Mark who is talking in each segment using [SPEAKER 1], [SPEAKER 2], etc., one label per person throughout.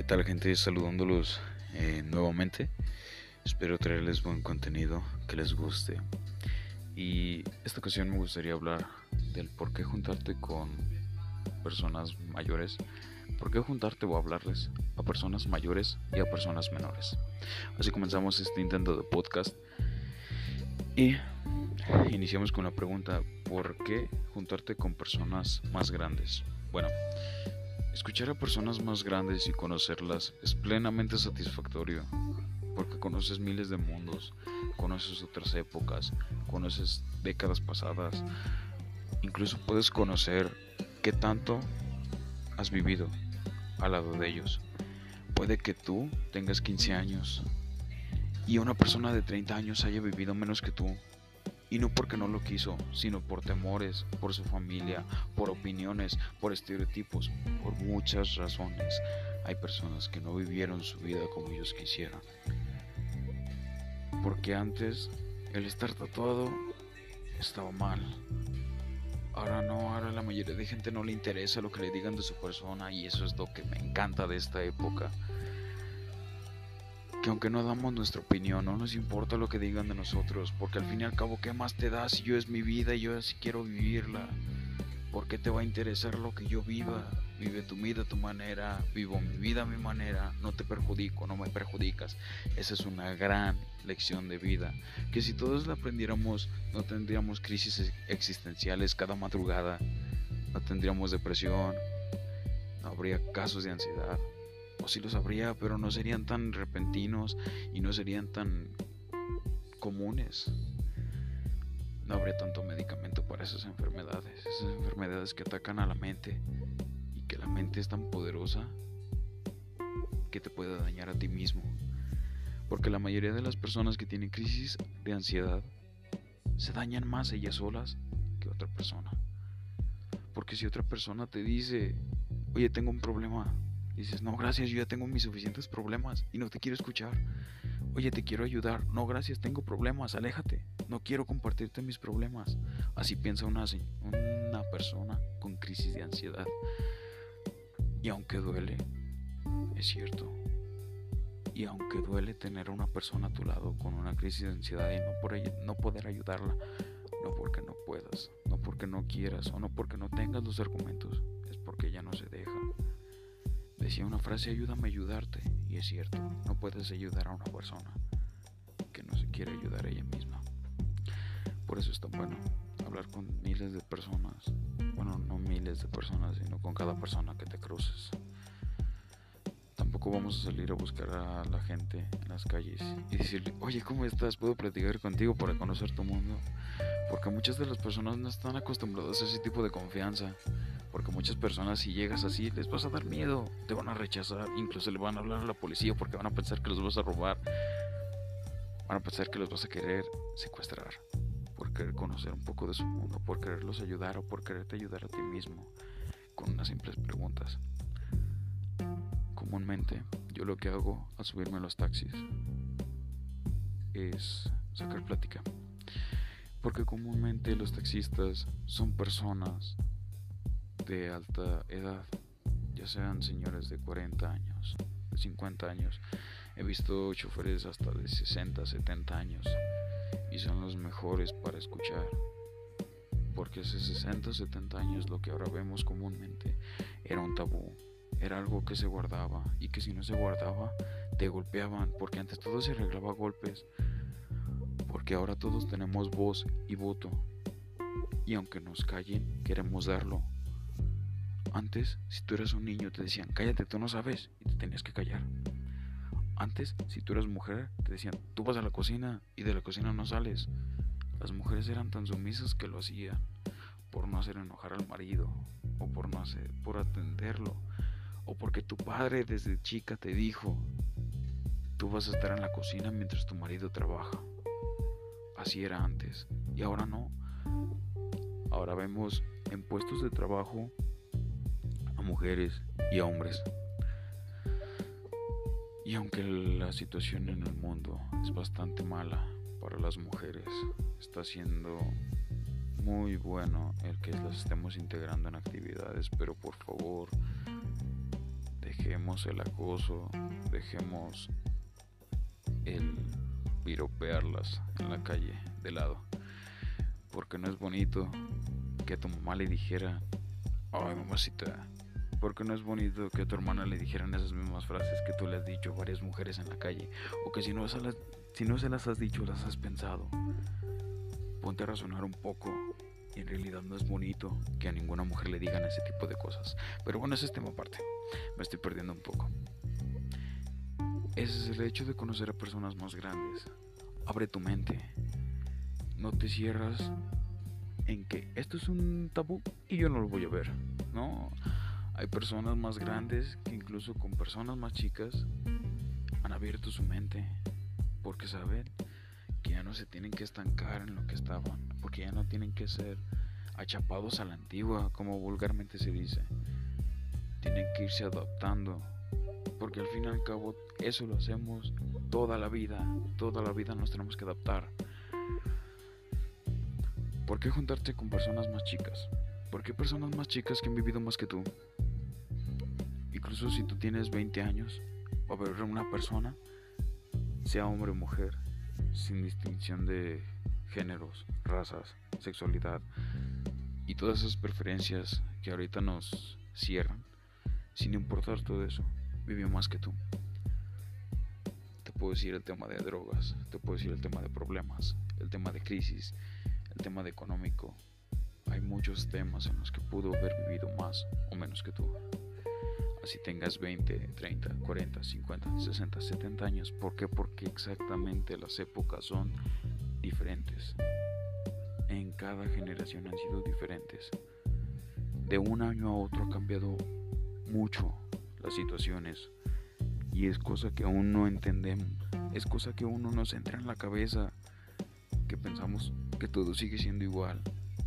[SPEAKER 1] ¿Qué tal gente? Saludándolos eh, nuevamente. Espero traerles buen contenido que les guste. Y esta ocasión me gustaría hablar del por qué juntarte con personas mayores. ¿Por qué juntarte o hablarles a personas mayores y a personas menores? Así comenzamos este intento de podcast. Y iniciamos con la pregunta, ¿por qué juntarte con personas más grandes? Bueno, escuchar a personas más grandes y conocerlas es plenamente satisfactorio, porque conoces miles de mundos, conoces otras épocas, conoces décadas pasadas, incluso puedes conocer qué tanto has vivido al lado de ellos. Puede que tú tengas 15 años y una persona de 30 años haya vivido menos que tú y no porque no lo quiso, sino por temores, por su familia, por opiniones, por estereotipos, por muchas razones. Hay personas que no vivieron su vida como ellos quisieran. Porque antes el estar tatuado estaba mal. Ahora no, ahora la mayoría de gente no le interesa lo que le digan de su persona y eso es lo que me encanta de esta época que aunque no damos nuestra opinión, no nos importa lo que digan de nosotros, porque al fin y al cabo, ¿qué más te da si yo es mi vida y yo así quiero vivirla? ¿Por qué te va a interesar lo que yo viva? Vive tu vida a tu manera, vivo mi vida a mi manera, no te perjudico, no me perjudicas. Esa es una gran lección de vida, que si todos la aprendiéramos, no tendríamos crisis existenciales cada madrugada, no tendríamos depresión, no habría casos de ansiedad, o sí los habría, pero no serían tan repentinos y no serían tan comunes. No habría tanto medicamento para esas enfermedades, esas enfermedades que atacan a la mente y que la mente es tan poderosa que te puede dañar a ti mismo. Porque la mayoría de las personas que tienen crisis de ansiedad se dañan más ellas solas que otra persona. Porque si otra persona te dice, oye, tengo un problema, Dices, no, gracias, yo ya tengo mis suficientes problemas y no te quiero escuchar. Oye, te quiero ayudar. No, gracias, tengo problemas, aléjate. No quiero compartirte mis problemas. Así piensa una, una persona con crisis de ansiedad. Y aunque duele, es cierto. Y aunque duele tener a una persona a tu lado con una crisis de ansiedad y no, por no poder ayudarla, no porque no puedas, no porque no quieras o no porque no tengas los argumentos, es porque ella no se deja. Decía una frase, ayúdame a ayudarte. Y es cierto, no puedes ayudar a una persona que no se quiere ayudar a ella misma. Por eso es tan bueno hablar con miles de personas. Bueno, no miles de personas, sino con cada persona que te cruces. Tampoco vamos a salir a buscar a la gente en las calles y decirle, oye, ¿cómo estás? ¿Puedo platicar contigo para conocer tu mundo? Porque muchas de las personas no están acostumbradas a ese tipo de confianza. Porque muchas personas si llegas así les vas a dar miedo, te van a rechazar, incluso le van a hablar a la policía porque van a pensar que los vas a robar, van a pensar que los vas a querer secuestrar, por querer conocer un poco de su mundo, por quererlos ayudar o por quererte ayudar a ti mismo con unas simples preguntas. Comúnmente yo lo que hago al subirme a los taxis es sacar plática. Porque comúnmente los taxistas son personas de alta edad, ya sean señores de 40 años, de 50 años. He visto choferes hasta de 60, 70 años y son los mejores para escuchar. Porque hace 60, 70 años lo que ahora vemos comúnmente era un tabú, era algo que se guardaba y que si no se guardaba te golpeaban, porque antes todo se arreglaba a golpes, porque ahora todos tenemos voz y voto y aunque nos callen queremos darlo antes, si tú eras un niño, te decían, cállate, tú no sabes, y te tenías que callar. Antes, si tú eras mujer, te decían, tú vas a la cocina y de la cocina no sales. Las mujeres eran tan sumisas que lo hacían por no hacer enojar al marido, o por no hacer, por atenderlo, o porque tu padre desde chica te dijo, tú vas a estar en la cocina mientras tu marido trabaja. Así era antes, y ahora no. Ahora vemos en puestos de trabajo mujeres y hombres. Y aunque la situación en el mundo es bastante mala para las mujeres, está siendo muy bueno el que las estemos integrando en actividades, pero por favor, dejemos el acoso, dejemos el piropearlas en la calle de lado. Porque no es bonito que a tu mamá le dijera, ay mamacita, porque no es bonito que a tu hermana le dijeran esas mismas frases que tú le has dicho a varias mujeres en la calle, o que si no, se las, si no se las has dicho, las has pensado. Ponte a razonar un poco y en realidad no es bonito que a ninguna mujer le digan ese tipo de cosas. Pero bueno, ese es tema aparte. Me estoy perdiendo un poco. Ese es el hecho de conocer a personas más grandes. Abre tu mente. No te cierras en que esto es un tabú y yo no lo voy a ver. No, hay personas más grandes que incluso con personas más chicas han abierto su mente porque saben que ya no se tienen que estancar en lo que estaban, porque ya no tienen que ser achapados a la antigua, como vulgarmente se dice. Tienen que irse adaptando, porque al fin y al cabo eso lo hacemos toda la vida, toda la vida nos tenemos que adaptar. ¿Por qué juntarte con personas más chicas? ¿Por qué personas más chicas que han vivido más que tú? Incluso si tú tienes 20 años, va a haber una persona, sea hombre o mujer, sin distinción de géneros, razas, sexualidad y todas esas preferencias que ahorita nos cierran, sin importar todo eso, vivió más que tú. Te puedo decir el tema de drogas, te puedo decir el tema de problemas, el tema de crisis, el tema de económico. Hay muchos temas en los que pudo haber vivido más o menos que tú. Así tengas 20, 30, 40, 50, 60, 70 años. ¿Por qué? Porque exactamente las épocas son diferentes. En cada generación han sido diferentes. De un año a otro ha cambiado mucho las situaciones. Y es cosa que aún no entendemos. Es cosa que aún no nos entra en la cabeza. Que pensamos que todo sigue siendo igual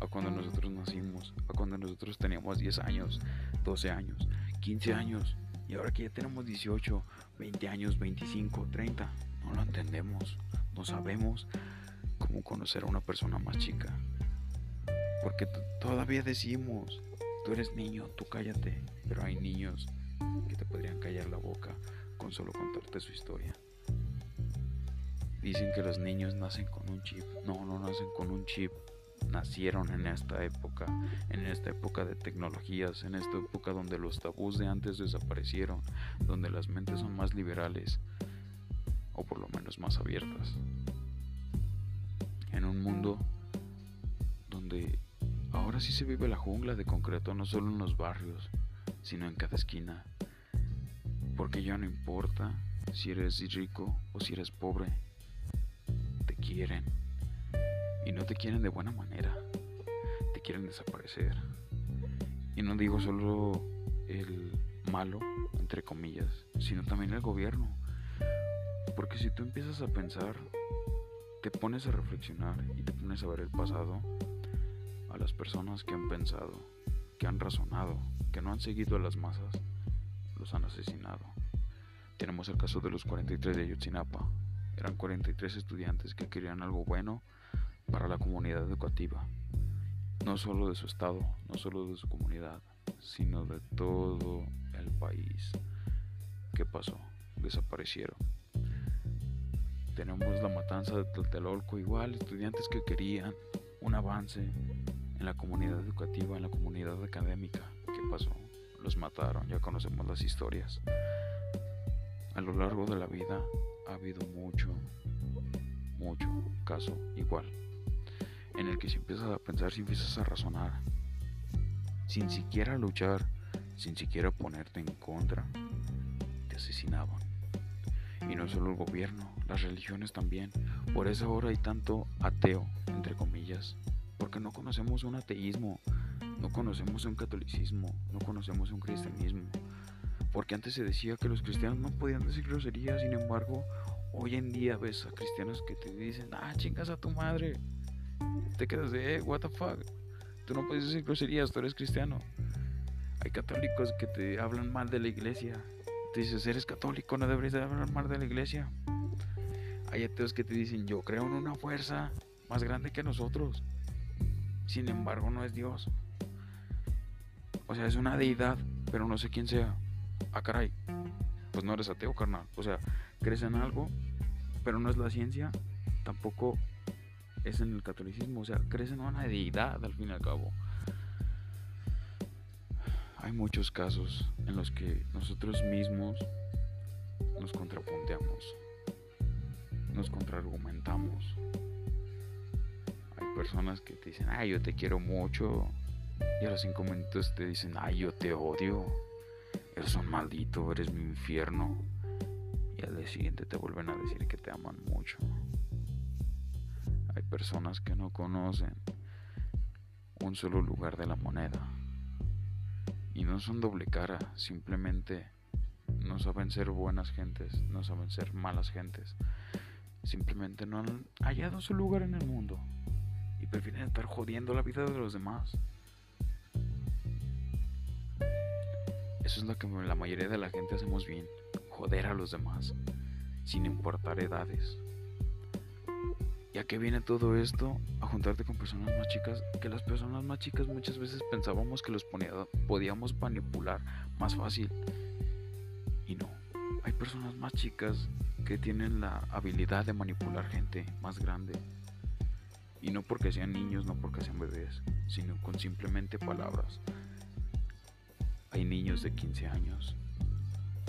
[SPEAKER 1] a cuando nosotros nacimos, a cuando nosotros teníamos 10 años, 12 años, 15 años. Y ahora que ya tenemos 18, 20 años, 25, 30, no lo entendemos, no sabemos cómo conocer a una persona más chica. Porque todavía decimos, tú eres niño, tú cállate, pero hay niños que te podrían callar la boca con solo contarte su historia. Dicen que los niños nacen con un chip. No, no nacen con un chip. Nacieron en esta época, en esta época de tecnologías, en esta época donde los tabús de antes desaparecieron, donde las mentes son más liberales, o por lo menos más abiertas. En un mundo donde ahora sí se vive la jungla de concreto, no solo en los barrios, sino en cada esquina. Porque ya no importa si eres rico o si eres pobre quieren. Y no te quieren de buena manera. Te quieren desaparecer. Y no digo solo el malo, entre comillas, sino también el gobierno. Porque si tú empiezas a pensar, te pones a reflexionar y te pones a ver el pasado, a las personas que han pensado, que han razonado, que no han seguido a las masas, los han asesinado. Tenemos el caso de los 43 de Ayotzinapa, eran 43 estudiantes que querían algo bueno para la comunidad educativa, no solo de su estado, no solo de su comunidad, sino de todo el país. ¿Qué pasó? Desaparecieron. Tenemos la matanza de Tlatelolco, igual estudiantes que querían un avance en la comunidad educativa, en la comunidad académica. ¿Qué pasó? Los mataron, ya conocemos las historias. A lo largo de la vida ha habido mucho, mucho caso igual, en el que si empiezas a pensar, si empiezas a razonar, sin siquiera luchar, sin siquiera ponerte en contra, te asesinaban. Y no solo el gobierno, las religiones también. Por eso ahora hay tanto ateo, entre comillas, porque no conocemos un ateísmo, no conocemos un catolicismo, no conocemos un cristianismo, porque antes se decía que los cristianos no podían decir groserías, sin embargo, hoy en día ves a cristianos que te dicen, ah, chingas a tu madre. Te quedas de, eh, what the fuck. Tú no puedes decir groserías, tú eres cristiano. Hay católicos que te hablan mal de la iglesia. Te dices, eres católico, no deberías de hablar mal de la iglesia. Hay ateos que te dicen, yo creo en una fuerza más grande que nosotros. Sin embargo, no es Dios. O sea, es una deidad, pero no sé quién sea ah, caray, pues no eres ateo, carnal. O sea, crees en algo, pero no es la ciencia, tampoco es en el catolicismo. O sea, crees en una deidad al fin y al cabo. Hay muchos casos en los que nosotros mismos nos contrapunteamos, nos contraargumentamos. Hay personas que te dicen, ay, yo te quiero mucho, y a los cinco minutos te dicen, ay, yo te odio, eres un maldito, eres mi infierno. Y al día siguiente te vuelven a decir que te aman mucho. Hay personas que no conocen un solo lugar de la moneda. Y no son doble cara, simplemente no saben ser buenas gentes, no saben ser malas gentes. Simplemente no han hallado su lugar en el mundo y prefieren estar jodiendo la vida de los demás. Eso es lo que la mayoría de la gente hacemos bien, joder a los demás, sin importar edades. ¿Y a qué viene todo esto? A juntarte con personas más chicas, que las personas más chicas muchas veces pensábamos que los podíamos manipular más fácil. Y no, hay personas más chicas que tienen la habilidad de manipular gente más grande. Y no porque sean niños, no porque sean bebés, sino con simplemente palabras. Hay niños de 15 años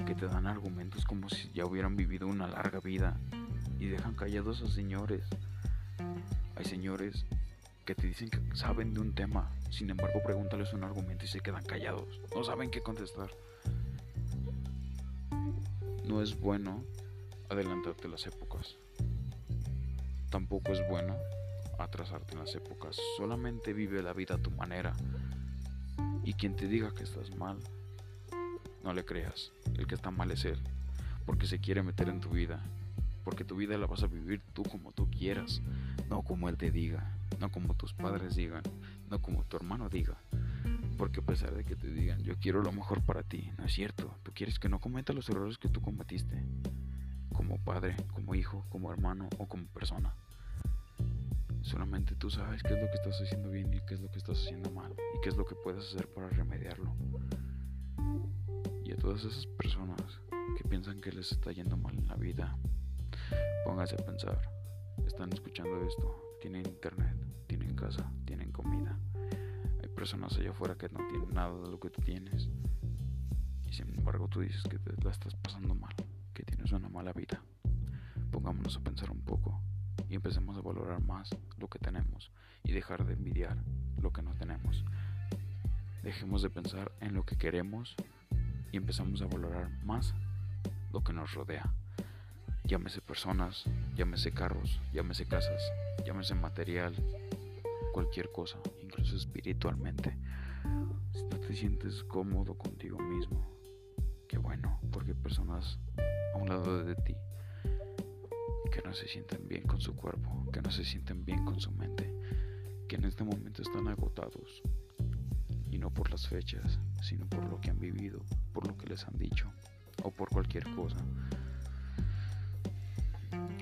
[SPEAKER 1] que te dan argumentos como si ya hubieran vivido una larga vida y dejan callados a señores. Hay señores que te dicen que saben de un tema, sin embargo pregúntales un argumento y se quedan callados, no saben qué contestar. No es bueno adelantarte las épocas. Tampoco es bueno atrasarte en las épocas. Solamente vive la vida a tu manera. Y quien te diga que estás mal, no le creas. El que está mal es él. Porque se quiere meter en tu vida. Porque tu vida la vas a vivir tú como tú quieras. No como él te diga. No como tus padres digan. No como tu hermano diga. Porque a pesar de que te digan, yo quiero lo mejor para ti, no es cierto. Tú quieres que no cometa los errores que tú cometiste. Como padre, como hijo, como hermano o como persona. Solamente tú sabes qué es lo que estás haciendo bien y qué es lo que estás haciendo mal. Y qué es lo que puedes hacer para remediarlo. Y a todas esas personas que piensan que les está yendo mal en la vida, pónganse a pensar. Están escuchando esto, tienen internet, tienen casa, tienen comida personas allá afuera que no tienen nada de lo que tú tienes. Y sin embargo tú dices que te la estás pasando mal, que tienes una mala vida. Pongámonos a pensar un poco y empecemos a valorar más lo que tenemos y dejar de envidiar lo que no tenemos. Dejemos de pensar en lo que queremos y empezamos a valorar más lo que nos rodea. Llámese personas, llámese carros, llámese casas, llámese material, cualquier cosa, incluso espiritualmente. Si no te sientes cómodo contigo mismo, qué bueno, porque hay personas a un lado de ti que no se sienten bien con su cuerpo, que no se sienten bien con su mente, que en este momento están agotados. Y no por las fechas, sino por lo que han vivido, por lo que les han dicho, o por cualquier cosa.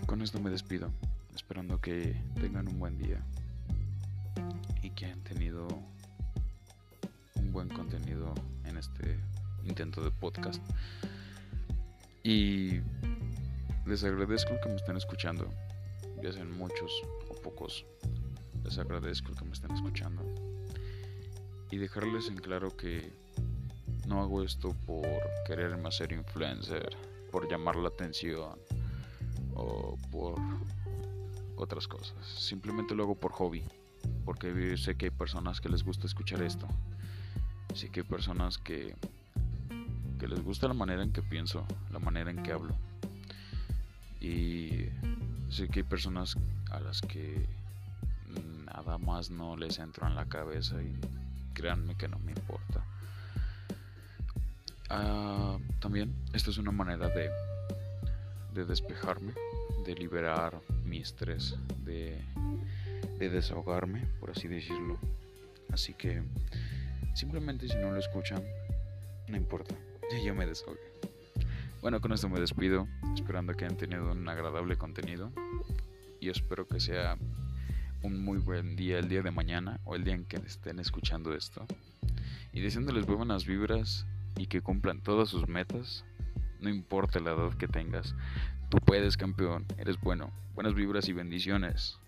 [SPEAKER 1] Con esto me despido, esperando que tengan un buen día que han tenido un buen contenido en este intento de podcast. Y les agradezco que me estén escuchando, ya sean muchos o pocos. Les agradezco que me estén escuchando. Y dejarles en claro que no hago esto por quererme hacer influencer, por llamar la atención o por otras cosas. Simplemente lo hago por hobby porque sé que hay personas que les gusta escuchar esto. Sé que hay personas que, que les gusta la manera en que pienso, la manera en que hablo. Y sé que hay personas a las que nada más no les entro en la cabeza y créanme que no me importa. Ah, también esta es una manera de, de despejarme, de liberar mi estrés, de de desahogarme, por así decirlo. Así que simplemente si no lo escuchan, no importa, yo me desahogué. Bueno, con esto me despido, esperando que hayan tenido un agradable contenido y espero que sea un muy buen día el día de mañana o el día en que estén escuchando esto. Y deseándoles buenas vibras y que cumplan todas sus metas, no importa la edad que tengas. Tú puedes, campeón, eres bueno. Buenas vibras y bendiciones.